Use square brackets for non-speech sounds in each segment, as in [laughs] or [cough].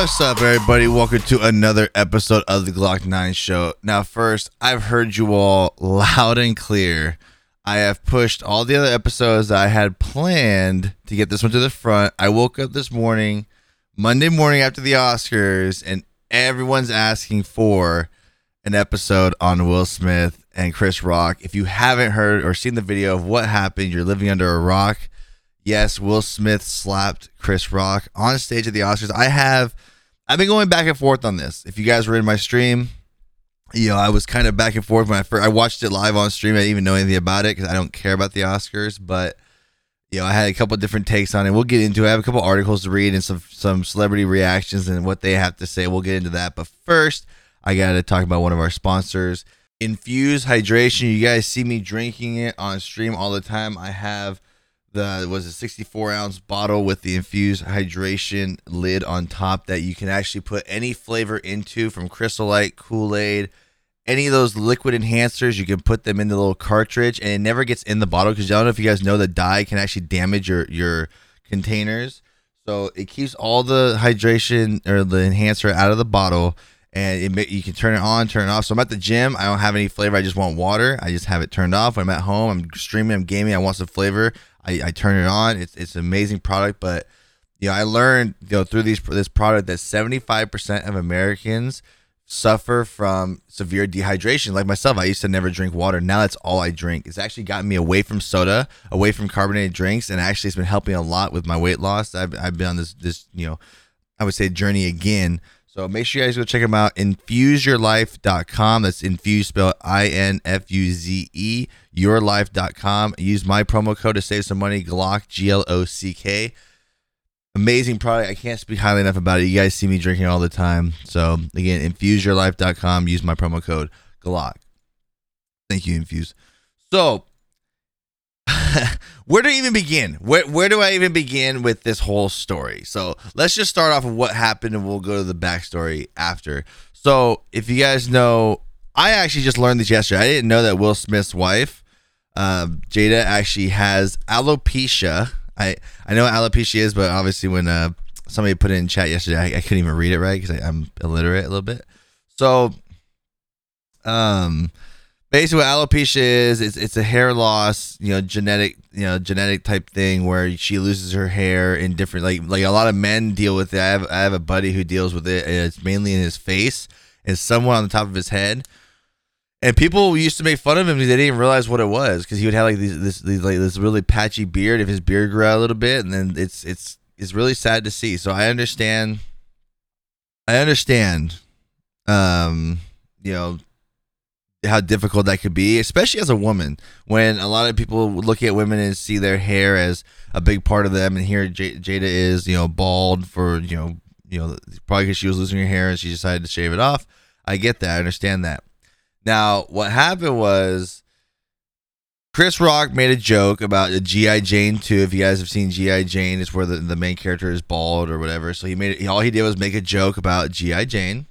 What's up, everybody? Welcome to another episode of the Glock 9 Show. Now, first, I've heard you all loud and clear. I have pushed all the other episodes that I had planned to get this one to the front. I woke up this morning, Monday morning after the Oscars, and everyone's asking for an episode on Will Smith and Chris Rock. If you haven't heard or seen the video of what happened, you're living under a rock. Yes, Will Smith slapped Chris Rock on stage at the Oscars. I have I've been going back and forth on this. If you guys were in my stream, you know, I was kind of back and forth when I first I watched it live on stream. I didn't even know anything about it because I don't care about the Oscars, but you know, I had a couple different takes on it. We'll get into it. I have a couple articles to read and some some celebrity reactions and what they have to say. We'll get into that. But first, I got to talk about one of our sponsors, Infuze Hydration. You guys see me drinking it on stream all the time. I have the was a 64 ounce bottle with the infused hydration lid on top that you can actually put any flavor into from Crystal Light, Kool Aid, any of those liquid enhancers. You can put them in the little cartridge, and it never gets in the bottle because I don't know if you guys know the dye can actually damage your your containers. So it keeps all the hydration or the enhancer out of the bottle, and it, you can turn it on, turn it off. So I'm at the gym. I don't have any flavor. I just want water. I just have it turned off. When I'm at home, I'm streaming, I'm gaming. I want some flavor. I, I turn it on. It's it's an amazing product, but you know I learned you know through these this product that 75% of Americans suffer from severe dehydration. Like myself, I used to never drink water. Now that's all I drink. It's actually gotten me away from soda, away from carbonated drinks, and actually it's been helping a lot with my weight loss. I've I've been on this this you know I would say journey again. So make sure you guys go check them out. Infuzeyourlife.com. That's infuze spelled I N F U Z E yourlife.com. Use my promo code to save some money. Glock G L O C K. Amazing product. I can't speak highly enough about it. You guys see me drinking all the time. So again, infuzeyourlife.com. Use my promo code Glock. Thank you, Infuze. So [laughs] where do I even begin? Where where do I even begin with this whole story? So let's just start off with what happened, and we'll go to the backstory after. So if you guys know, I actually just learned this yesterday. I didn't know that Will Smith's wife, uh, Jada, actually has alopecia. I I know what alopecia is, but obviously when uh, somebody put it in chat yesterday, I, I couldn't even read it right because I'm illiterate a little bit. So, um basically what alopecia is it's, it's a hair loss you know genetic you know genetic type thing where she loses her hair in different like like a lot of men deal with it. I have i have a buddy who deals with it and it's mainly in his face. And somewhat on the top of his head. And people used to make fun of him because they didn't realize what it was because he would have like these, this these, like this really patchy beard if his beard grew out a little bit and then it's it's it's really sad to see. So i understand i understand um you know how difficult that could be, especially as a woman. When a lot of people look at women and see their hair as a big part of them, and here J- Jada is, you know, bald for you know, you know, probably because she was losing her hair and she decided to shave it off. I get that, I understand that. Now, what happened was Chris Rock made a joke about GI Jane 2. If you guys have seen GI Jane, it's where the, the main character is bald or whatever. So he made it. All he did was make a joke about GI Jane,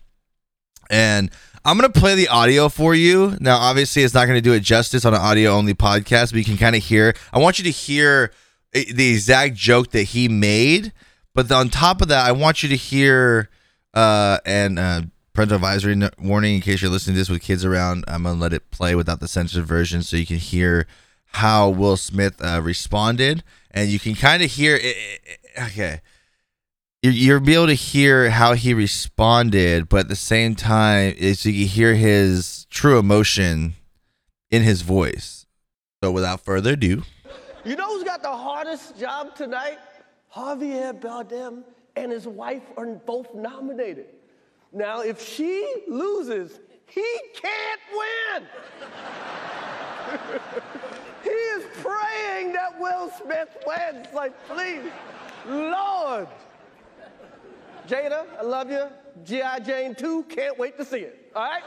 and I'm gonna play the audio for you. Now, obviously, it's not gonna do it justice on an audio only podcast, but you can kind of hear. I want you to hear eh, the exact joke that he made, but on top of that, I want you to hear uh, and uh, parental advisory warning in case you're listening to this with kids around. I'm gonna let it play without the censored version, so you can hear how Will Smith uh, responded, and you can kind of hear. It, it, okay you're, be able to hear how he responded, but at the same time, is you hear his true emotion in his voice. So, without further ado, you know who's got the hardest job tonight? Javier Bardem and his wife are both nominated. Now, if she loses, he can't win. [laughs] he is praying that Will Smith wins. Like, please, Lord. Jada, I love you. G.I. Jane 2, can't wait to see it. All right?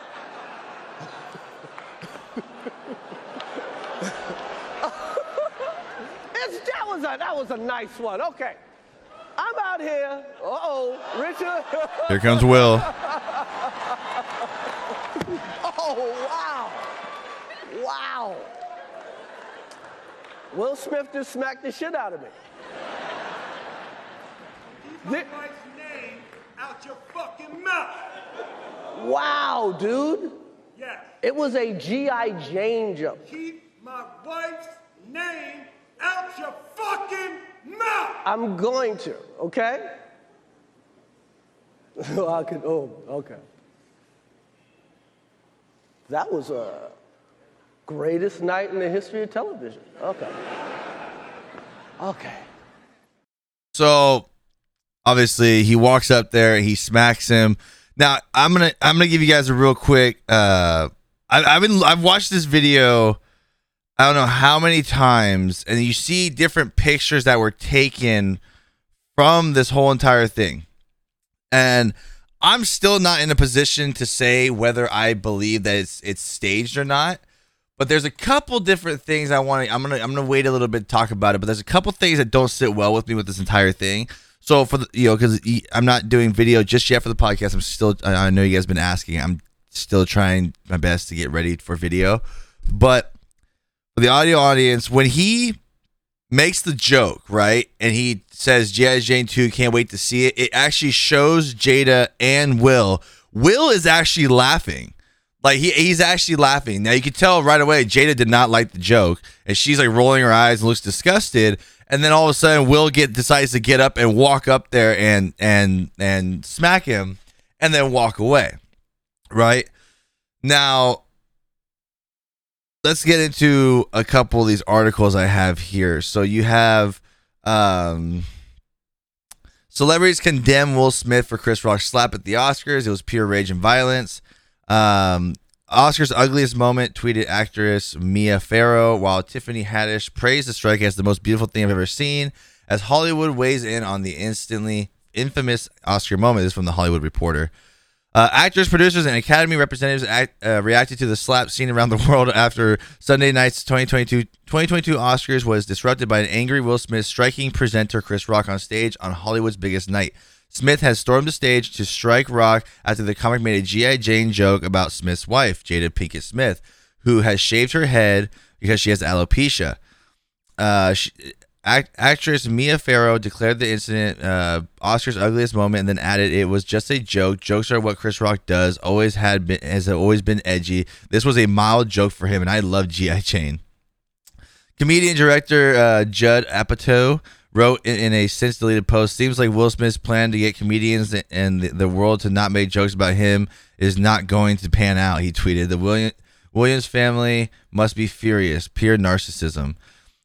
[laughs] it's, that, was a, that was a nice one. Okay. I'm out here. Uh oh, Richard. [laughs] Here comes Will. [laughs] oh, wow. Wow. Will Smith just smacked the shit out of me. Out your fucking mouth. Wow, dude. Yes. It was a G.I. Jane joke. Keep my wife's name out your fucking mouth. I'm going to, okay? [laughs] I could, oh, okay. That was a greatest night in the history of television. Okay. Okay. So obviously he walks up there, he smacks him. Now I'm gonna I'm gonna give you guys a real quick. Uh, I, I've been I've watched this video. I don't know how many times, and you see different pictures that were taken from this whole entire thing, and I'm still not in a position to say whether I believe that it's it's staged or not. But there's a couple different things I want to. I'm gonna I'm gonna wait a little bit to talk about it. But there's a couple things that don't sit well with me with this entire thing. So for the you know because I'm not doing video just yet for the podcast. I'm still I know you guys been asking. I'm still trying my best to get ready for video. But for the audio audience, when he makes the joke, right? And he says G.I. Jane 2, can't wait to see it. It actually shows Jada and Will. Will is actually laughing. Like he, he's actually laughing. Now you can tell right away Jada did not like the joke. And she's like rolling her eyes and looks disgusted. And then all of a sudden Will get decides to get up and walk up there and and and smack him and then walk away. Right? Now let's get into a couple of these articles I have here. So you have um, celebrities condemn Will Smith for Chris Rock's slap at the Oscars. It was pure rage and violence. Um, Oscars ugliest moment tweeted actress Mia Farrow, while Tiffany Haddish praised the strike as the most beautiful thing I've ever seen. As Hollywood weighs in on the instantly infamous Oscar moment, this is from the Hollywood Reporter. Uh, actors, producers, and Academy representatives act, uh, reacted to the slap scene around the world after Sunday night's 2022, 2022 Oscars was disrupted by an angry Will Smith striking presenter Chris Rock on stage on Hollywood's biggest night. Smith has stormed the stage to strike Rock after the comic made a G.I. Jane joke about Smith's wife, Jada Pinkett Smith, who has shaved her head because she has alopecia. Uh, she, Act- actress Mia Farrow declared the incident uh, Oscar's ugliest moment, and then added, "It was just a joke. Jokes are what Chris Rock does. Always had been, has always been edgy. This was a mild joke for him, and I love GI Jane." Comedian director uh, Judd Apatow wrote in, a since deleted post, "Seems like Will Smith's plan to get comedians and the, the world to not make jokes about him is not going to pan out." He tweeted, "The William, Williams family must be furious. Pure narcissism."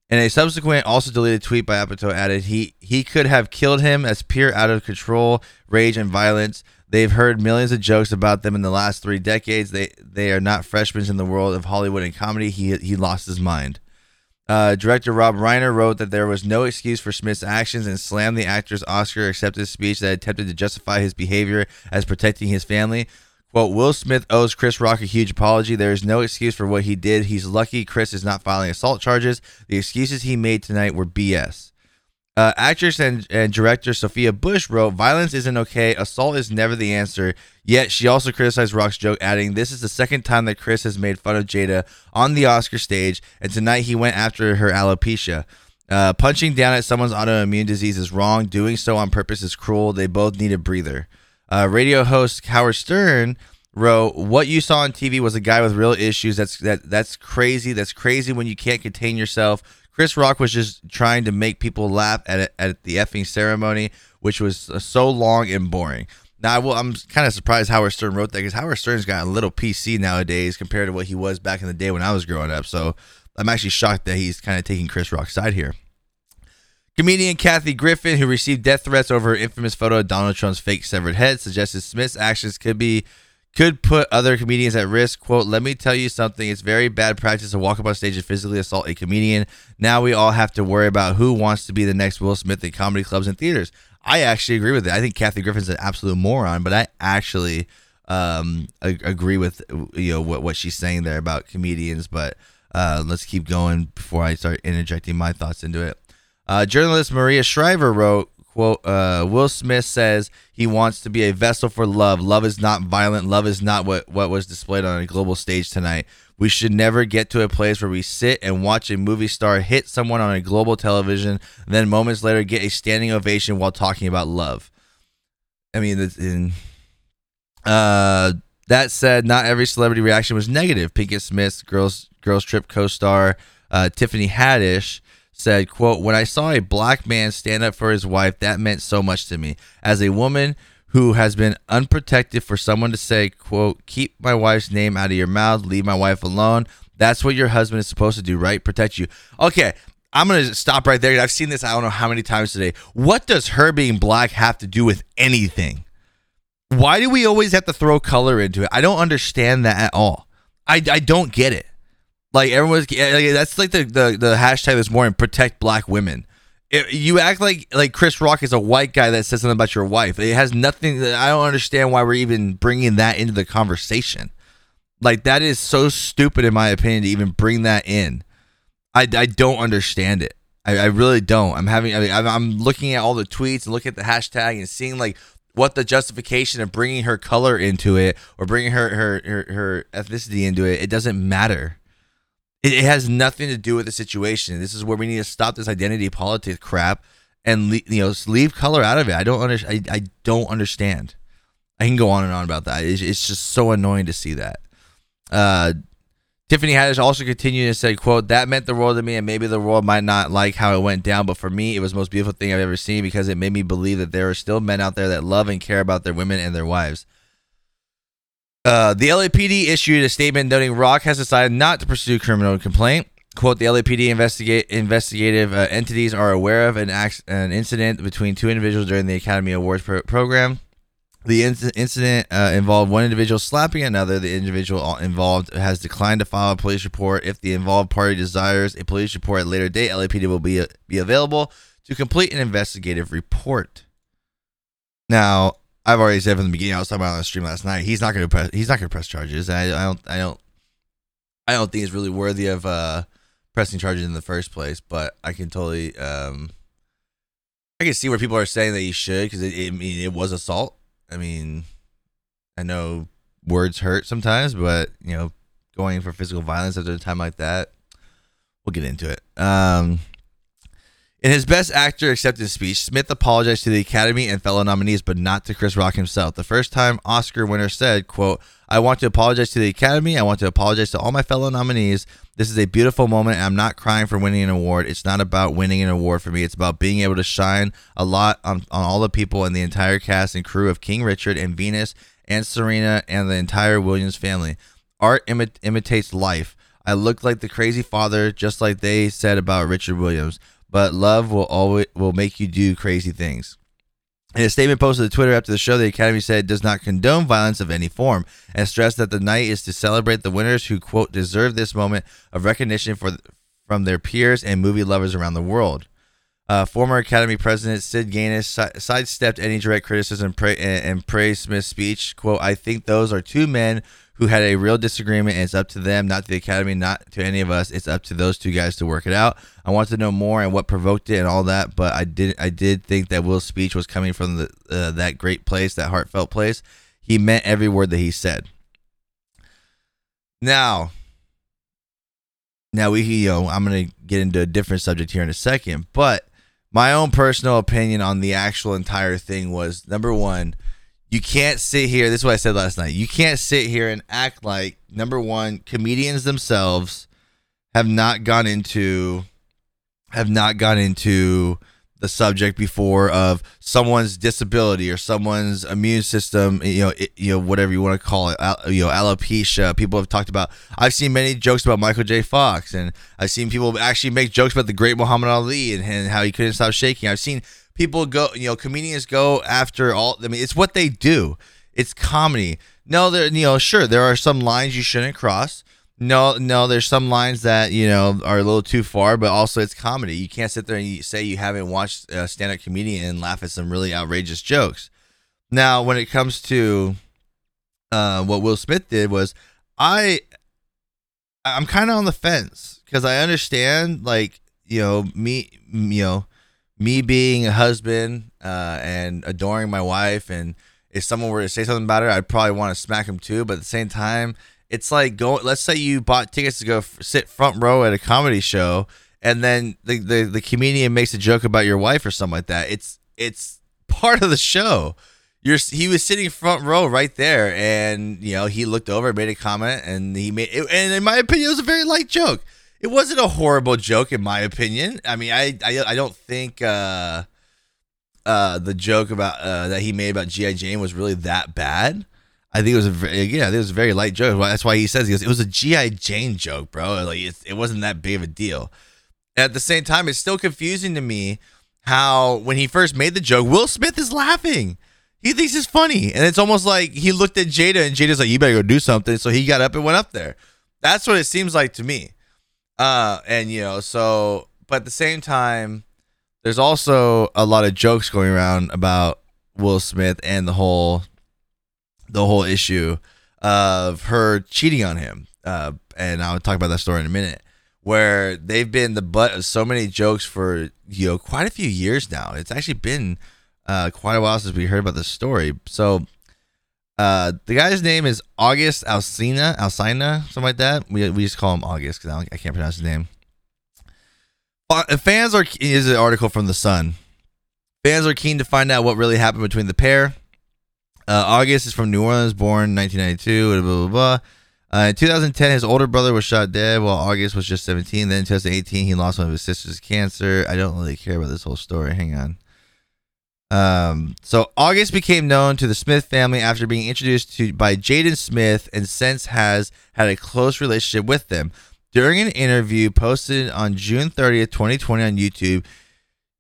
In a subsequent, also deleted tweet by Apatow added, he, he could have killed him as pure out of control rage and violence. They've heard millions of jokes about them in the last three decades. They they are not freshmen in the world of Hollywood and comedy. He he lost his mind. Uh, director Rob Reiner wrote that there was no excuse for Smith's actions and slammed the actor's Oscar acceptance speech that attempted to justify his behavior as protecting his family. Quote, Will Smith owes Chris Rock a huge apology. There is no excuse for what he did. He's lucky Chris is not filing assault charges. The excuses he made tonight were BS. Uh, actress and, and director Sophia Bush wrote, Violence isn't okay. Assault is never the answer. Yet she also criticized Rock's joke, adding, This is the second time that Chris has made fun of Jada on the Oscar stage, and tonight he went after her alopecia. Uh, punching down at someone's autoimmune disease is wrong. Doing so on purpose is cruel. They both need a breather. Uh, radio host Howard Stern wrote, "What you saw on TV was a guy with real issues. That's that that's crazy. That's crazy when you can't contain yourself." Chris Rock was just trying to make people laugh at at the effing ceremony, which was uh, so long and boring. Now, will, I'm kind of surprised Howard Stern wrote that because Howard Stern's got a little PC nowadays compared to what he was back in the day when I was growing up. So I'm actually shocked that he's kind of taking Chris Rock's side here. Comedian Kathy Griffin, who received death threats over her infamous photo of Donald Trump's fake severed head, suggested Smith's actions could be could put other comedians at risk. Quote, let me tell you something. It's very bad practice to walk up on stage and physically assault a comedian. Now we all have to worry about who wants to be the next Will Smith in comedy clubs and theaters. I actually agree with it. I think Kathy Griffin's an absolute moron, but I actually um, agree with you know what, what she's saying there about comedians. But uh, let's keep going before I start interjecting my thoughts into it. Uh, journalist Maria Shriver wrote, quote, uh, Will Smith says he wants to be a vessel for love. Love is not violent. Love is not what, what was displayed on a global stage tonight. We should never get to a place where we sit and watch a movie star hit someone on a global television, then moments later get a standing ovation while talking about love. I mean, in, uh, that said, not every celebrity reaction was negative. Pinkett Smith's Girls Girls Trip co-star uh, Tiffany Haddish said, "quote When I saw a black man stand up for his wife, that meant so much to me. As a woman who has been unprotected, for someone to say, quote Keep my wife's name out of your mouth, leave my wife alone. That's what your husband is supposed to do, right? Protect you. Okay." I'm gonna stop right there. I've seen this I don't know how many times today. What does her being black have to do with anything? Why do we always have to throw color into it? I don't understand that at all. I, I don't get it. Like everyone's like, that's like the, the the hashtag this morning protect black women. It, you act like like Chris Rock is a white guy that says something about your wife. It has nothing. I don't understand why we're even bringing that into the conversation. Like that is so stupid in my opinion to even bring that in. I, I don't understand it. I, I really don't. I'm having. I mean, I'm, looking at all the tweets and looking at the hashtag and seeing like what the justification of bringing her color into it or bringing her her her, her ethnicity into it. It doesn't matter. It, it, has nothing to do with the situation. This is where we need to stop this identity politics crap and le- you know leave color out of it. I don't under, I, I don't understand. I can go on and on about that. It's, it's just so annoying to see that. Uh, Tiffany Haddish also continued and said, quote, that meant the world to me and maybe the world might not like how it went down, but for me, it was the most beautiful thing I've ever seen because it made me believe that there are still men out there that love and care about their women and their wives. Uh, the LAPD issued a statement noting Rock has decided not to pursue criminal complaint. Quote, the LAPD investigate, investigative uh, entities are aware of an, ac- an incident between two individuals during the Academy Awards pro- program. The incident uh, involved one individual slapping another. The individual involved has declined to file a police report. If the involved party desires a police report at a later date, LAPD will be uh, be available to complete an investigative report. Now, I've already said from the beginning. I was talking about on the stream last night. He's not going to press. He's not going to press charges. I, I, don't. I don't. I don't think it's really worthy of uh, pressing charges in the first place. But I can totally. Um, I can see where people are saying that he should because it, it, I mean, it was assault I mean, I know words hurt sometimes, but you know, going for physical violence at a time like that, we'll get into it. Um, in his Best Actor acceptance speech, Smith apologized to the Academy and fellow nominees, but not to Chris Rock himself. The first time Oscar winner said, quote, I want to apologize to the Academy. I want to apologize to all my fellow nominees. This is a beautiful moment. I'm not crying for winning an award. It's not about winning an award for me. It's about being able to shine a lot on, on all the people and the entire cast and crew of King Richard and Venus and Serena and the entire Williams family. Art imi- imitates life. I look like the crazy father, just like they said about Richard Williams but love will always will make you do crazy things. In a statement posted to Twitter after the show, the Academy said it does not condone violence of any form and stressed that the night is to celebrate the winners who quote deserve this moment of recognition for from their peers and movie lovers around the world. Uh, former Academy President Sid Ganis si- sidestepped any direct criticism pra- and, and praised Smith's speech. "Quote: I think those are two men who had a real disagreement, and it's up to them, not to the Academy, not to any of us. It's up to those two guys to work it out. I want to know more and what provoked it and all that, but I did I did think that Will's speech was coming from the uh, that great place, that heartfelt place. He meant every word that he said. Now, now we you know I'm gonna get into a different subject here in a second, but my own personal opinion on the actual entire thing was number one you can't sit here. This is what I said last night. You can't sit here and act like number one, comedians themselves have not gone into have not gone into the subject before of someone's disability or someone's immune system, you know, it, you know, whatever you want to call it, al- you know, alopecia. People have talked about. I've seen many jokes about Michael J. Fox, and I've seen people actually make jokes about the great Muhammad Ali and, and how he couldn't stop shaking. I've seen people go, you know, comedians go after all. I mean, it's what they do. It's comedy. No, there, you know, sure, there are some lines you shouldn't cross. No, no, there's some lines that you know are a little too far, but also it's comedy. You can't sit there and you say you haven't watched a stand-up comedian and laugh at some really outrageous jokes. Now, when it comes to uh, what Will Smith did, was I, I'm kind of on the fence because I understand, like you know, me, you know, me being a husband uh, and adoring my wife, and if someone were to say something about her, I'd probably want to smack him too. But at the same time, it's like go. Let's say you bought tickets to go f- sit front row at a comedy show, and then the, the the comedian makes a joke about your wife or something like that. It's it's part of the show. you're he was sitting front row right there, and you know he looked over, made a comment, and he made. And in my opinion, it was a very light joke. It wasn't a horrible joke, in my opinion. I mean, I I, I don't think. uh uh, the joke about uh, that he made about GI Jane was really that bad. I think it was a very, again, I think it was a very light joke. That's why he says he goes, it was a GI Jane joke, bro. Like it, it wasn't that big of a deal. At the same time, it's still confusing to me how when he first made the joke, Will Smith is laughing. He thinks it's funny, and it's almost like he looked at Jada, and Jada's like, "You better go do something." So he got up and went up there. That's what it seems like to me. Uh, and you know, so but at the same time, there's also a lot of jokes going around about Will Smith and the whole the whole issue of her cheating on him. Uh, and I'll talk about that story in a minute. Where they've been the butt of so many jokes for you know quite a few years now. It's actually been uh, quite a while since we heard about this story. So uh, the guy's name is August Alsina, Alsina, something like that. We, we just call him August because I, I can't pronounce his name. Uh, fans are is an article from the Sun. Fans are keen to find out what really happened between the pair. Uh, August is from New Orleans, born 1992. Blah blah blah. Uh, in 2010, his older brother was shot dead while August was just 17. Then in 2018, he lost one of his sisters to cancer. I don't really care about this whole story. Hang on. Um, so August became known to the Smith family after being introduced to by Jaden Smith, and since has had a close relationship with them. During an interview posted on June 30th, 2020 on YouTube,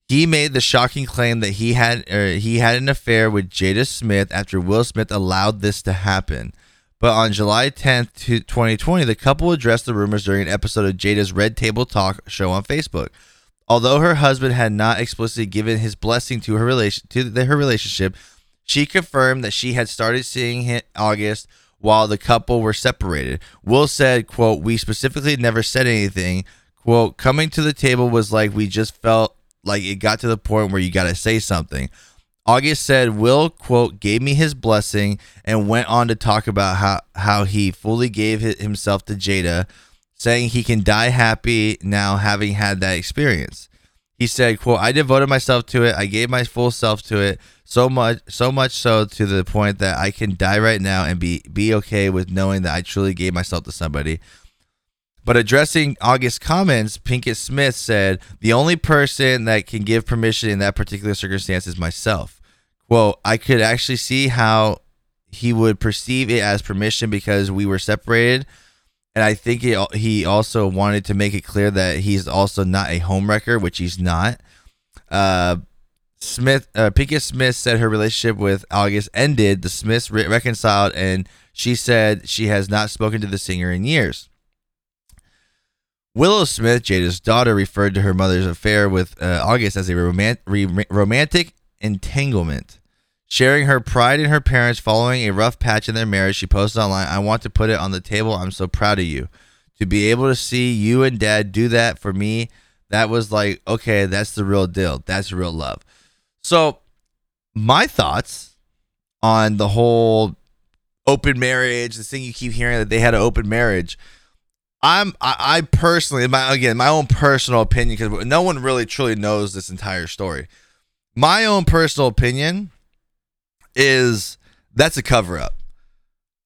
he made the shocking claim that he had er, he had an affair with Jada Smith after Will Smith allowed this to happen. But on July 10th, 2020, the couple addressed the rumors during an episode of Jada's Red Table Talk show on Facebook. Although her husband had not explicitly given his blessing to her relation to the, her relationship, she confirmed that she had started seeing him August while the couple were separated. Will said, quote, we specifically never said anything. Quote, coming to the table was like we just felt like it got to the point where you got to say something. August said, Will, quote, gave me his blessing and went on to talk about how, how he fully gave himself to Jada, saying he can die happy now having had that experience. He said, quote, I devoted myself to it. I gave my full self to it. So much so much so to the point that I can die right now and be be okay with knowing that I truly gave myself to somebody. But addressing August's comments, Pinkett Smith said, The only person that can give permission in that particular circumstance is myself. Quote, I could actually see how he would perceive it as permission because we were separated. And I think he, he also wanted to make it clear that he's also not a homewrecker, which he's not. Uh, Smith, uh, Pinkett Smith said her relationship with August ended. The Smiths re- reconciled, and she said she has not spoken to the singer in years. Willow Smith, Jada's daughter, referred to her mother's affair with uh, August as a romant- re- romantic entanglement. Sharing her pride in her parents following a rough patch in their marriage, she posted online, I want to put it on the table. I'm so proud of you. To be able to see you and dad do that for me, that was like, okay, that's the real deal. That's real love. So, my thoughts on the whole open marriage, the thing you keep hearing that they had an open marriage. I'm I, I personally, my again, my own personal opinion, because no one really truly knows this entire story. My own personal opinion is that's a cover up.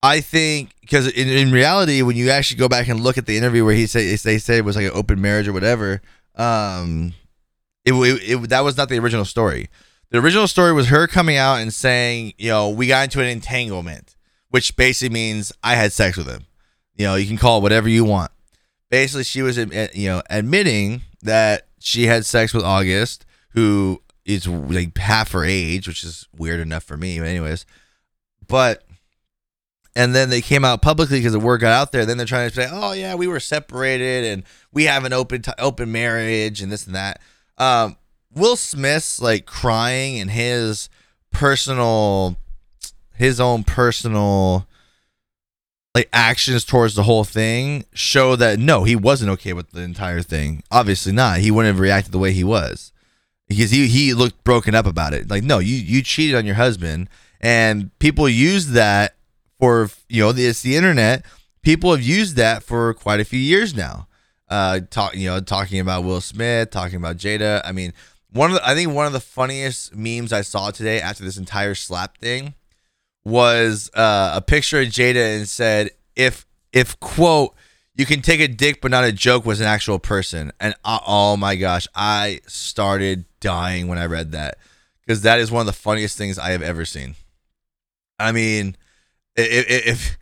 I think because in, in reality, when you actually go back and look at the interview where he say they say it was like an open marriage or whatever, um, it, it, it that was not the original story. The original story was her coming out and saying, you know, we got into an entanglement, which basically means I had sex with him. You know, you can call it whatever you want. Basically, she was, you know, admitting that she had sex with August, who is like half her age, which is weird enough for me. But anyways, but and then they came out publicly because the word got out there. Then they're trying to say, "Oh yeah, we were separated and we have an open t- open marriage and this and that." Um, Will Smith's like crying and his personal, his own personal like actions towards the whole thing show that no, he wasn't okay with the entire thing. Obviously not. He wouldn't have reacted the way he was because he he looked broken up about it. Like no, you you cheated on your husband, and people use that for you know it's the internet. People have used that for quite a few years now. Uh, talk you know talking about Will Smith, talking about Jada. I mean, one of the, I think one of the funniest memes I saw today after this entire slap thing was uh, a picture of Jada and said if if quote you can take a dick but not a joke was an actual person and uh, oh my gosh I started dying when I read that because that is one of the funniest things I have ever seen. I mean, if, if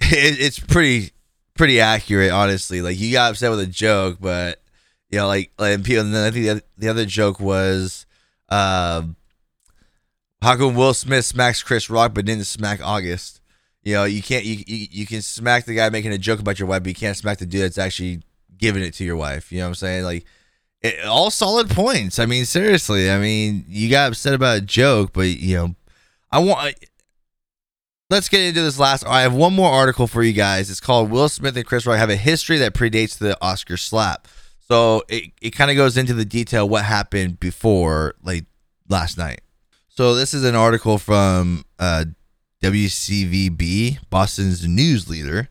[laughs] it, it's pretty pretty accurate, honestly. Like you got upset with a joke, but you know, like, like and people. And then I think the other, the other joke was, um, how come Will Smith smacks Chris Rock but didn't smack August? You know, you can't you, you you can smack the guy making a joke about your wife, but you can't smack the dude that's actually giving it to your wife. You know what I'm saying? Like, it, all solid points. I mean, seriously. I mean, you got upset about a joke, but you know, I want let's get into this last. I have one more article for you guys. It's called Will Smith and Chris Rock have a history that predates the Oscar slap. So it, it kind of goes into the detail what happened before like last night. So this is an article from uh, WCVB, Boston's news leader.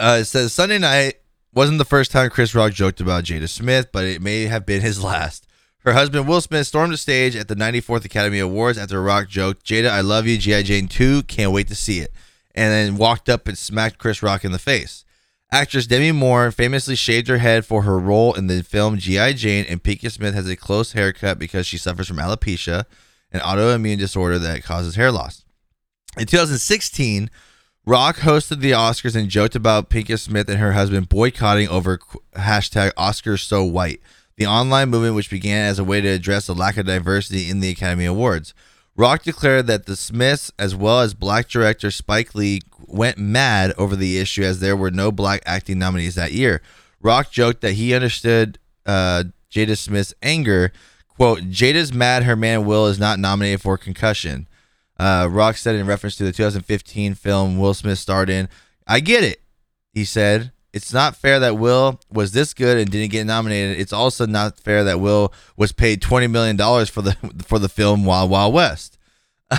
Uh, it says Sunday night wasn't the first time Chris Rock joked about Jada Smith, but it may have been his [laughs] last. Her husband Will Smith stormed the stage at the 94th Academy Awards after Rock joked, Jada, I love you, G.I. Jane 2, can't wait to see it. And then walked up and smacked Chris Rock in the face. Actress Demi Moore famously shaved her head for her role in the film G.I. Jane, and Pinkett Smith has a close haircut because she suffers from alopecia, an autoimmune disorder that causes hair loss. In 2016, Rock hosted the Oscars and joked about Pinkett Smith and her husband boycotting over hashtag Oscars so white the online movement, which began as a way to address the lack of diversity in the Academy Awards. Rock declared that the Smiths, as well as black director Spike Lee, went mad over the issue as there were no black acting nominees that year. Rock joked that he understood uh, Jada Smith's anger. Quote, Jada's mad her man Will is not nominated for concussion. Uh, Rock said in reference to the 2015 film Will Smith starred in, I get it, he said. It's not fair that Will was this good and didn't get nominated. It's also not fair that Will was paid twenty million dollars for the for the film Wild Wild West. [laughs] I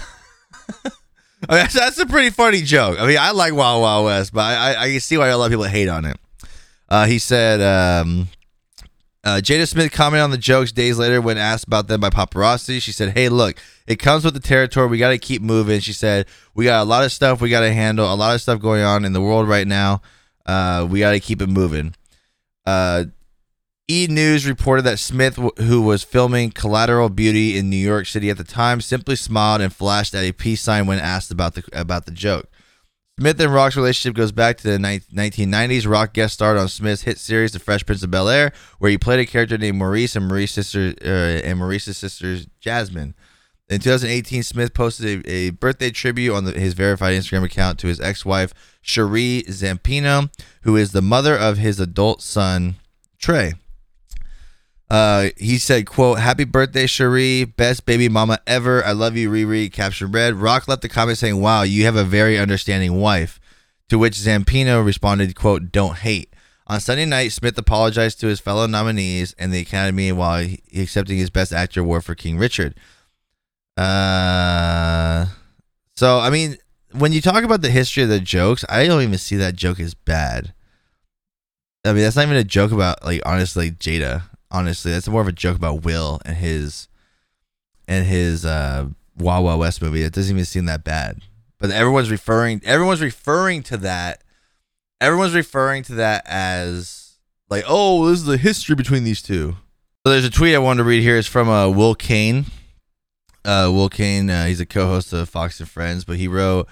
mean, that's a pretty funny joke. I mean, I like Wild Wild West, but I, I, I see why a lot of people hate on it. Uh, he said, um, uh, Jada Smith commented on the jokes days later when asked about them by paparazzi. She said, Hey, look, it comes with the territory. We got to keep moving. She said, We got a lot of stuff we got to handle, a lot of stuff going on in the world right now. Uh, we got to keep it moving. Uh, E News reported that Smith, who was filming Collateral Beauty in New York City at the time, simply smiled and flashed at a peace sign when asked about the about the joke. Smith and Rock's relationship goes back to the 1990s. Rock guest starred on Smith's hit series The Fresh Prince of Bel Air, where he played a character named Maurice and Maurice's sister uh, and Maurice's sister Jasmine. In 2018, Smith posted a, a birthday tribute on the, his verified Instagram account to his ex-wife Sheree Zampino, who is the mother of his adult son Trey. Uh, he said, "quote Happy birthday, Sheree, best baby mama ever. I love you, Riri." Caption read. Rock left the comment saying, "Wow, you have a very understanding wife." To which Zampino responded, "quote Don't hate." On Sunday night, Smith apologized to his fellow nominees and the Academy while he accepting his Best Actor award for King Richard. Uh, so I mean, when you talk about the history of the jokes, I don't even see that joke as bad. I mean, that's not even a joke about like honestly Jada. Honestly, that's more of a joke about Will and his and his uh Wild West movie. It doesn't even seem that bad. But everyone's referring everyone's referring to that everyone's referring to that as like, oh, this is the history between these two. So there's a tweet I wanted to read here. It's from uh, Will Cain. Uh, Will Cain, uh, he's a co-host of Fox and Friends, but he wrote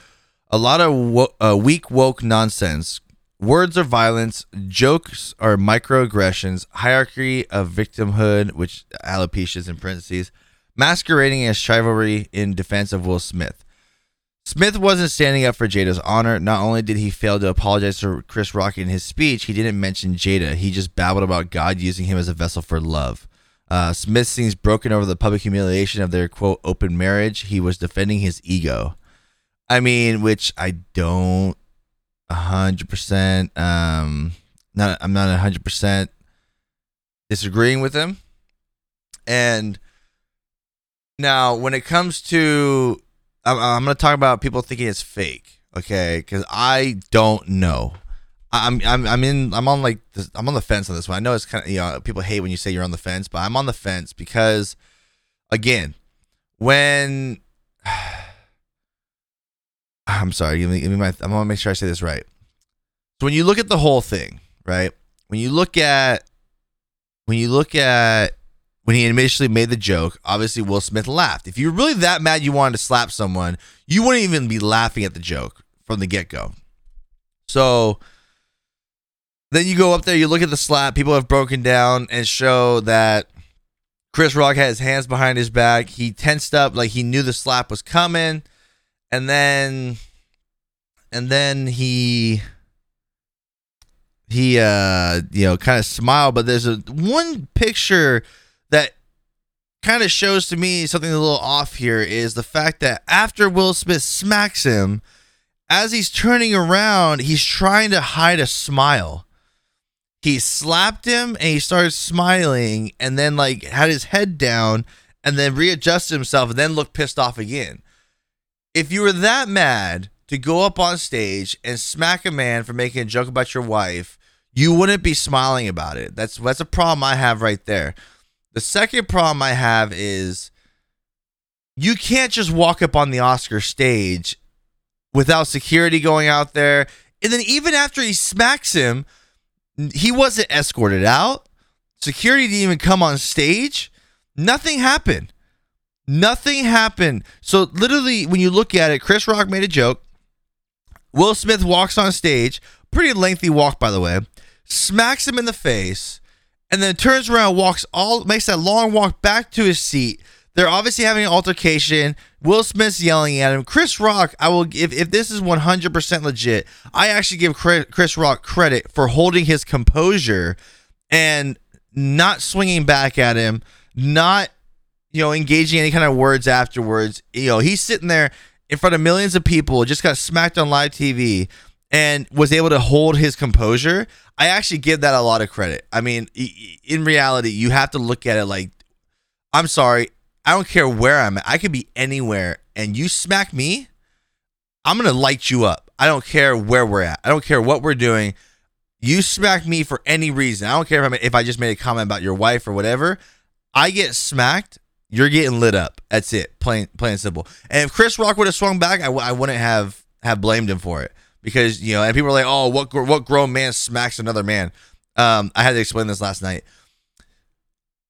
a lot of wo- uh, weak woke nonsense. Words are violence, jokes are microaggressions, hierarchy of victimhood, which alopecia is in parentheses, masquerading as chivalry in defense of Will Smith. Smith wasn't standing up for Jada's honor. Not only did he fail to apologize to Chris Rock in his speech, he didn't mention Jada. He just babbled about God using him as a vessel for love. Uh, Smith seems broken over the public humiliation of their quote open marriage. He was defending his ego. I mean, which I don't hundred percent. Um, not I'm not hundred percent disagreeing with him. And now, when it comes to, I'm, I'm going to talk about people thinking it's fake. Okay, because I don't know. I'm I'm I'm in I'm on like this, I'm on the fence on this one. I know it's kind of you know people hate when you say you're on the fence, but I'm on the fence because again, when [sighs] I'm sorry, give me, give me my I'm gonna make sure I say this right. So when you look at the whole thing, right? When you look at when you look at when he initially made the joke, obviously Will Smith laughed. If you're really that mad you wanted to slap someone, you wouldn't even be laughing at the joke from the get go. So then you go up there, you look at the slap. People have broken down and show that Chris Rock had his hands behind his back. He tensed up like he knew the slap was coming, and then, and then he, he, uh, you know, kind of smiled. But there's a one picture that kind of shows to me something a little off here is the fact that after Will Smith smacks him, as he's turning around, he's trying to hide a smile he slapped him and he started smiling and then like had his head down and then readjusted himself and then looked pissed off again. If you were that mad to go up on stage and smack a man for making a joke about your wife, you wouldn't be smiling about it. That's that's a problem I have right there. The second problem I have is you can't just walk up on the Oscar stage without security going out there. And then even after he smacks him, he wasn't escorted out. Security didn't even come on stage. Nothing happened. Nothing happened. So literally, when you look at it, Chris Rock made a joke. Will Smith walks on stage, pretty lengthy walk by the way, smacks him in the face, and then turns around, walks all makes that long walk back to his seat. They're obviously having an altercation. Will Smith's yelling at him. Chris Rock, I will if if this is 100% legit, I actually give Chris Rock credit for holding his composure and not swinging back at him, not you know engaging any kind of words afterwards. You know, he's sitting there in front of millions of people, just got smacked on live TV and was able to hold his composure. I actually give that a lot of credit. I mean, in reality, you have to look at it like I'm sorry, I don't care where I'm at. I could be anywhere and you smack me, I'm going to light you up. I don't care where we're at. I don't care what we're doing. You smack me for any reason. I don't care if, i if I just made a comment about your wife or whatever. I get smacked, you're getting lit up. That's it. Plain plain and simple. And if Chris Rock would have swung back, I wouldn't have have blamed him for it because you know. And people are like, "Oh, what what grown man smacks another man?" Um, I had to explain this last night.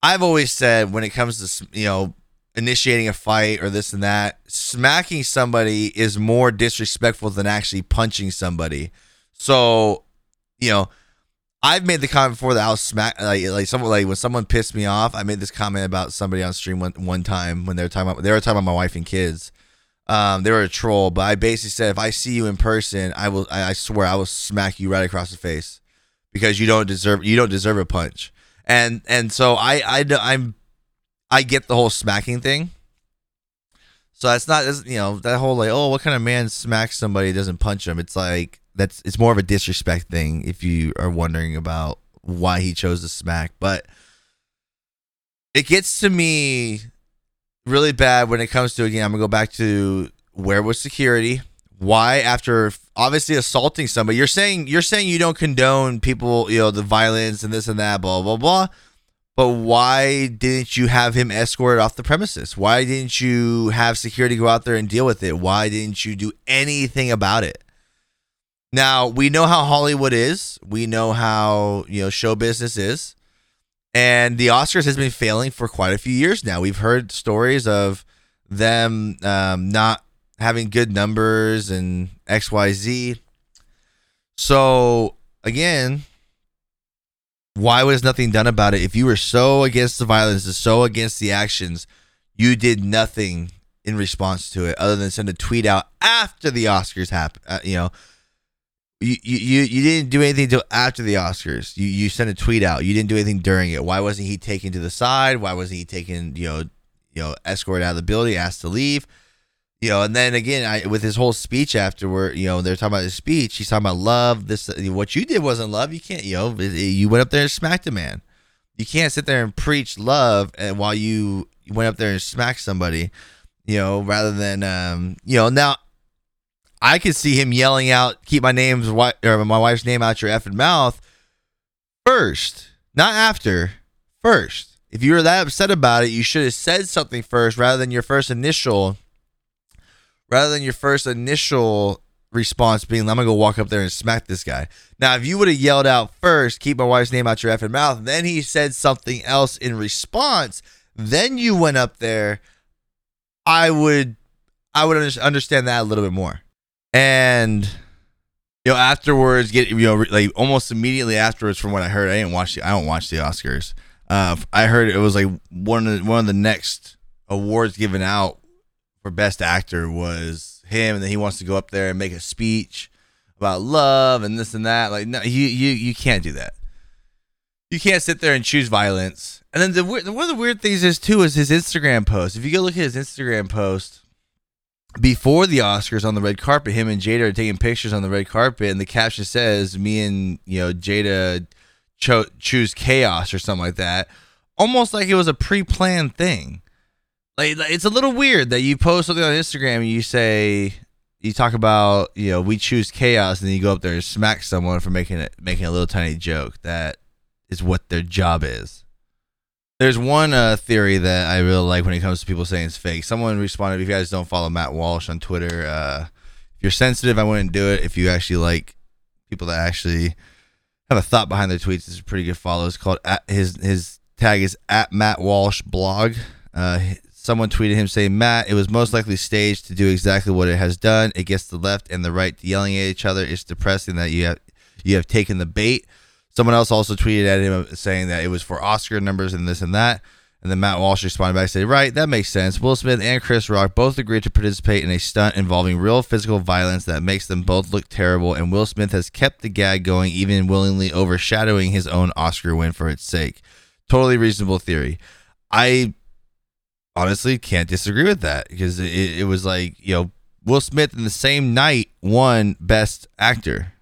I've always said when it comes to you know initiating a fight or this and that. Smacking somebody is more disrespectful than actually punching somebody. So, you know, I've made the comment before that I was smack like like someone like when someone pissed me off. I made this comment about somebody on stream one one time when they were talking about they were talking about my wife and kids. Um, they were a troll, but I basically said if I see you in person, I will I, I swear I will smack you right across the face because you don't deserve you don't deserve a punch. And and so I I I'm I get the whole smacking thing. So that's not you know that whole like oh what kind of man smacks somebody doesn't punch him. It's like that's it's more of a disrespect thing if you are wondering about why he chose to smack. But it gets to me really bad when it comes to again. I'm gonna go back to where was security? Why after obviously assaulting somebody? You're saying you're saying you don't condone people you know the violence and this and that blah blah blah. But why didn't you have him escorted off the premises? Why didn't you have security go out there and deal with it? Why didn't you do anything about it? Now, we know how Hollywood is. We know how, you know, show business is. And the Oscars has been failing for quite a few years now. We've heard stories of them um, not having good numbers and XYZ. So, again, why was nothing done about it? If you were so against the violence and so against the actions, you did nothing in response to it other than send a tweet out after the Oscars happened. Uh, you know, you, you you didn't do anything until after the Oscars. You you sent a tweet out. You didn't do anything during it. Why wasn't he taken to the side? Why wasn't he taken? You know, you know, escorted out of the building, asked to leave you know, and then again, I, with his whole speech afterward, you know, they're talking about his speech. He's talking about love. This, what you did wasn't love. You can't, you know, you went up there and smacked a man. You can't sit there and preach love and while you went up there and smacked somebody, you know, rather than, um, you know, now I could see him yelling out, "Keep my name's or my wife's name out your effing mouth." First, not after. First, if you were that upset about it, you should have said something first rather than your first initial. Rather than your first initial response being, "I'm gonna go walk up there and smack this guy." Now, if you would have yelled out first, "Keep my wife's name out your effing mouth," then he said something else in response, then you went up there. I would, I would understand that a little bit more. And you know, afterwards, get you know, like almost immediately afterwards, from what I heard, I didn't watch the, I don't watch the Oscars. Uh, I heard it was like one of the, one of the next awards given out for best actor was him, and then he wants to go up there and make a speech about love and this and that. Like, no, you you you can't do that. You can't sit there and choose violence. And then the one of the weird things is too is his Instagram post. If you go look at his Instagram post before the Oscars on the red carpet, him and Jada are taking pictures on the red carpet, and the caption says, "Me and you know Jada cho- choose chaos" or something like that. Almost like it was a pre-planned thing. Like like, it's a little weird that you post something on Instagram and you say you talk about you know we choose chaos, and then you go up there and smack someone for making it making a little tiny joke. That is what their job is. There's one uh, theory that I really like when it comes to people saying it's fake. Someone responded, if you guys don't follow Matt Walsh on Twitter, uh, if you're sensitive, I wouldn't do it. If you actually like people that actually have a thought behind their tweets, it's a pretty good follow. It's called at, his his tag is at Matt Walsh blog. Uh, someone tweeted him saying, Matt, it was most likely staged to do exactly what it has done. It gets the left and the right yelling at each other. It's depressing that you have you have taken the bait. Someone else also tweeted at him saying that it was for Oscar numbers and this and that. And then Matt Walsh responded back, saying, Right, that makes sense. Will Smith and Chris Rock both agreed to participate in a stunt involving real physical violence that makes them both look terrible, and Will Smith has kept the gag going, even willingly overshadowing his own Oscar win for its sake. Totally reasonable theory. I honestly can't disagree with that because it, it was like, you know, Will Smith in the same night won Best Actor.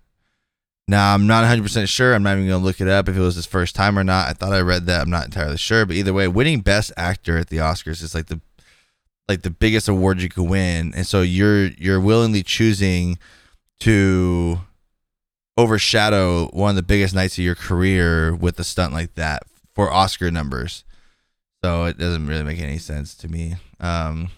Now I'm not 100 percent sure. I'm not even gonna look it up if it was his first time or not. I thought I read that. I'm not entirely sure, but either way, winning Best Actor at the Oscars is like the like the biggest award you could win, and so you're you're willingly choosing to overshadow one of the biggest nights of your career with a stunt like that for Oscar numbers. So it doesn't really make any sense to me. Um,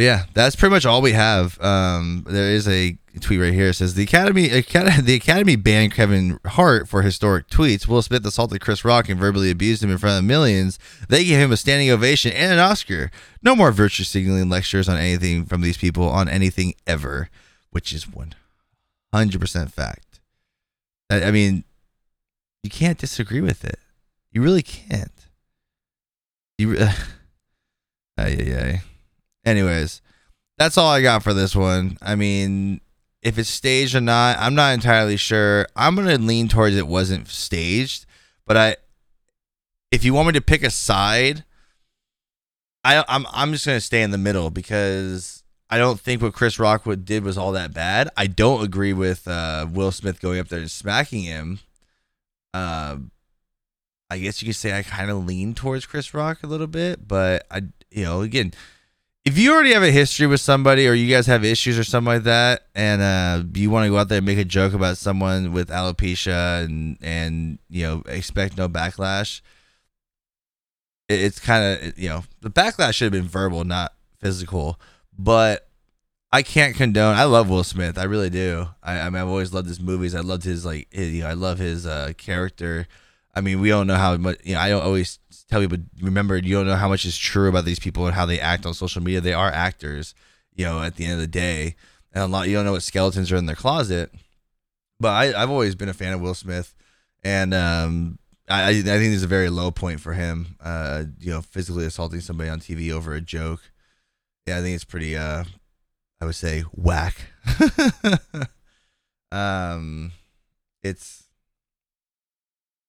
but yeah, that's pretty much all we have. Um, there is a tweet right here. It says the Academy, Academy [laughs] the Academy banned Kevin Hart for historic tweets. Will Smith assaulted Chris Rock and verbally abused him in front of millions. They gave him a standing ovation and an Oscar. No more virtue signaling lectures on anything from these people on anything ever, which is one hundred percent fact. I, I mean, you can't disagree with it. You really can't. You. [laughs] Ay, ay, ay. Anyways, that's all I got for this one. I mean, if it's staged or not, I'm not entirely sure. I'm gonna lean towards it wasn't staged, but I, if you want me to pick a side, I I'm I'm just gonna stay in the middle because I don't think what Chris Rockwood did was all that bad. I don't agree with uh, Will Smith going up there and smacking him. Uh, I guess you could say I kind of lean towards Chris Rock a little bit, but I you know again if you already have a history with somebody or you guys have issues or something like that and uh, you want to go out there and make a joke about someone with alopecia and and you know expect no backlash it, it's kind of you know the backlash should have been verbal not physical but i can't condone i love will smith i really do i, I mean i've always loved his movies i loved his like his, you know i love his uh, character I mean, we don't know how much. You know, I don't always tell people. Remember, you don't know how much is true about these people and how they act on social media. They are actors. You know, at the end of the day, and a lot you don't know what skeletons are in their closet. But I, I've always been a fan of Will Smith, and um, I, I think there's a very low point for him. Uh, you know, physically assaulting somebody on TV over a joke. Yeah, I think it's pretty. Uh, I would say whack. [laughs] um, it's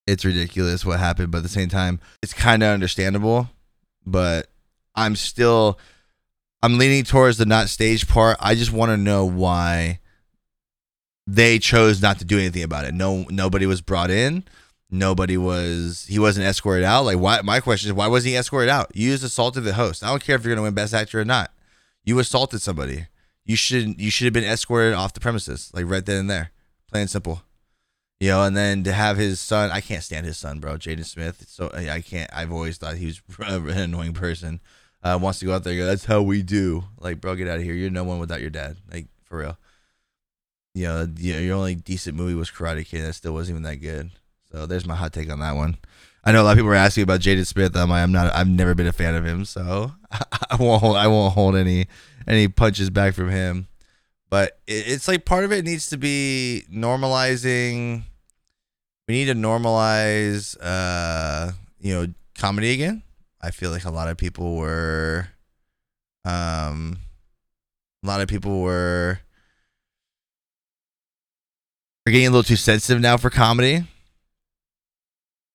it's ridiculous what happened, but at the same time, it's kind of understandable. But I'm still, I'm leaning towards the not stage part. I just want to know why they chose not to do anything about it. No, nobody was brought in. Nobody was. He wasn't escorted out. Like, why? My question is, why wasn't he escorted out? You just assaulted the host. I don't care if you're gonna win Best Actor or not. You assaulted somebody. you should you should have been escorted off the premises, like right then and there, plain and simple. You know, and then to have his son, I can't stand his son, bro, Jaden Smith. So I can't. I've always thought he was [laughs] an annoying person. Uh, wants to go out there, go, that's how we do. Like, bro, get out of here. You're no one without your dad. Like, for real. You know, your only decent movie was Karate Kid. That still wasn't even that good. So there's my hot take on that one. I know a lot of people were asking about Jaden Smith. I'm I'm not. I've never been a fan of him, so [laughs] I won't. Hold, I won't hold any any punches back from him. But it, it's like part of it needs to be normalizing. We need to normalize, uh, you know, comedy again. I feel like a lot of people were, um, a lot of people were, are getting a little too sensitive now for comedy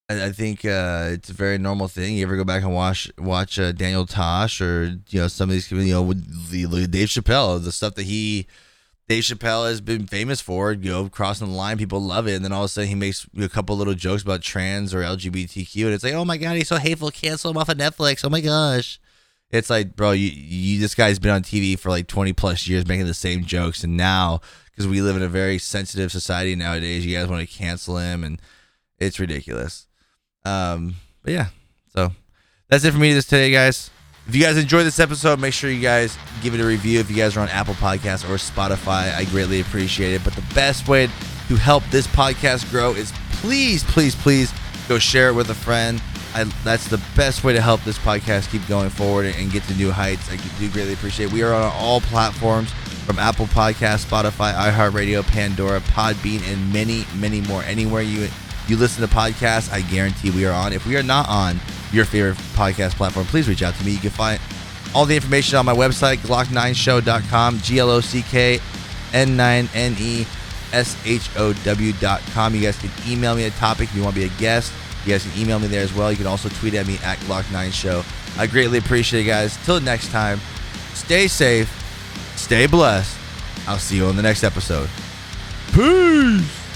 I, think uh, it's a very normal thing. You ever go back and watch watch uh, Daniel Tosh or you know some of these you know with the, Dave Chappelle the stuff that he Dave Chappelle has been famous for you know crossing the line people love it and then all of a sudden he makes a couple little jokes about trans or LGBTQ and it's like oh my god he's so hateful cancel him off of Netflix oh my gosh it's like bro you, you this guy's been on TV for like 20 plus years making the same jokes and now because we live in a very sensitive society nowadays you guys want to cancel him and it's ridiculous um, but yeah, so that's it for me this today, guys. If you guys enjoyed this episode, make sure you guys give it a review. If you guys are on Apple Podcasts or Spotify, I greatly appreciate it. But the best way to help this podcast grow is please, please, please go share it with a friend. I, that's the best way to help this podcast keep going forward and get to new heights. I do greatly appreciate. It. We are on all platforms from Apple Podcasts, Spotify, iHeartRadio, Pandora, Podbean, and many, many more. Anywhere you you listen to podcasts, I guarantee we are on. If we are not on your favorite podcast platform, please reach out to me. You can find all the information on my website, GlockN9neShow.com, G L O C K N 9 N E S H O W.com. You guys can email me a topic if you want to be a guest. You guys can email me there as well. You can also tweet at me at GlockN9neShow. I greatly appreciate it, guys. Till next time, stay safe, stay blessed. I'll see you on the next episode. Peace.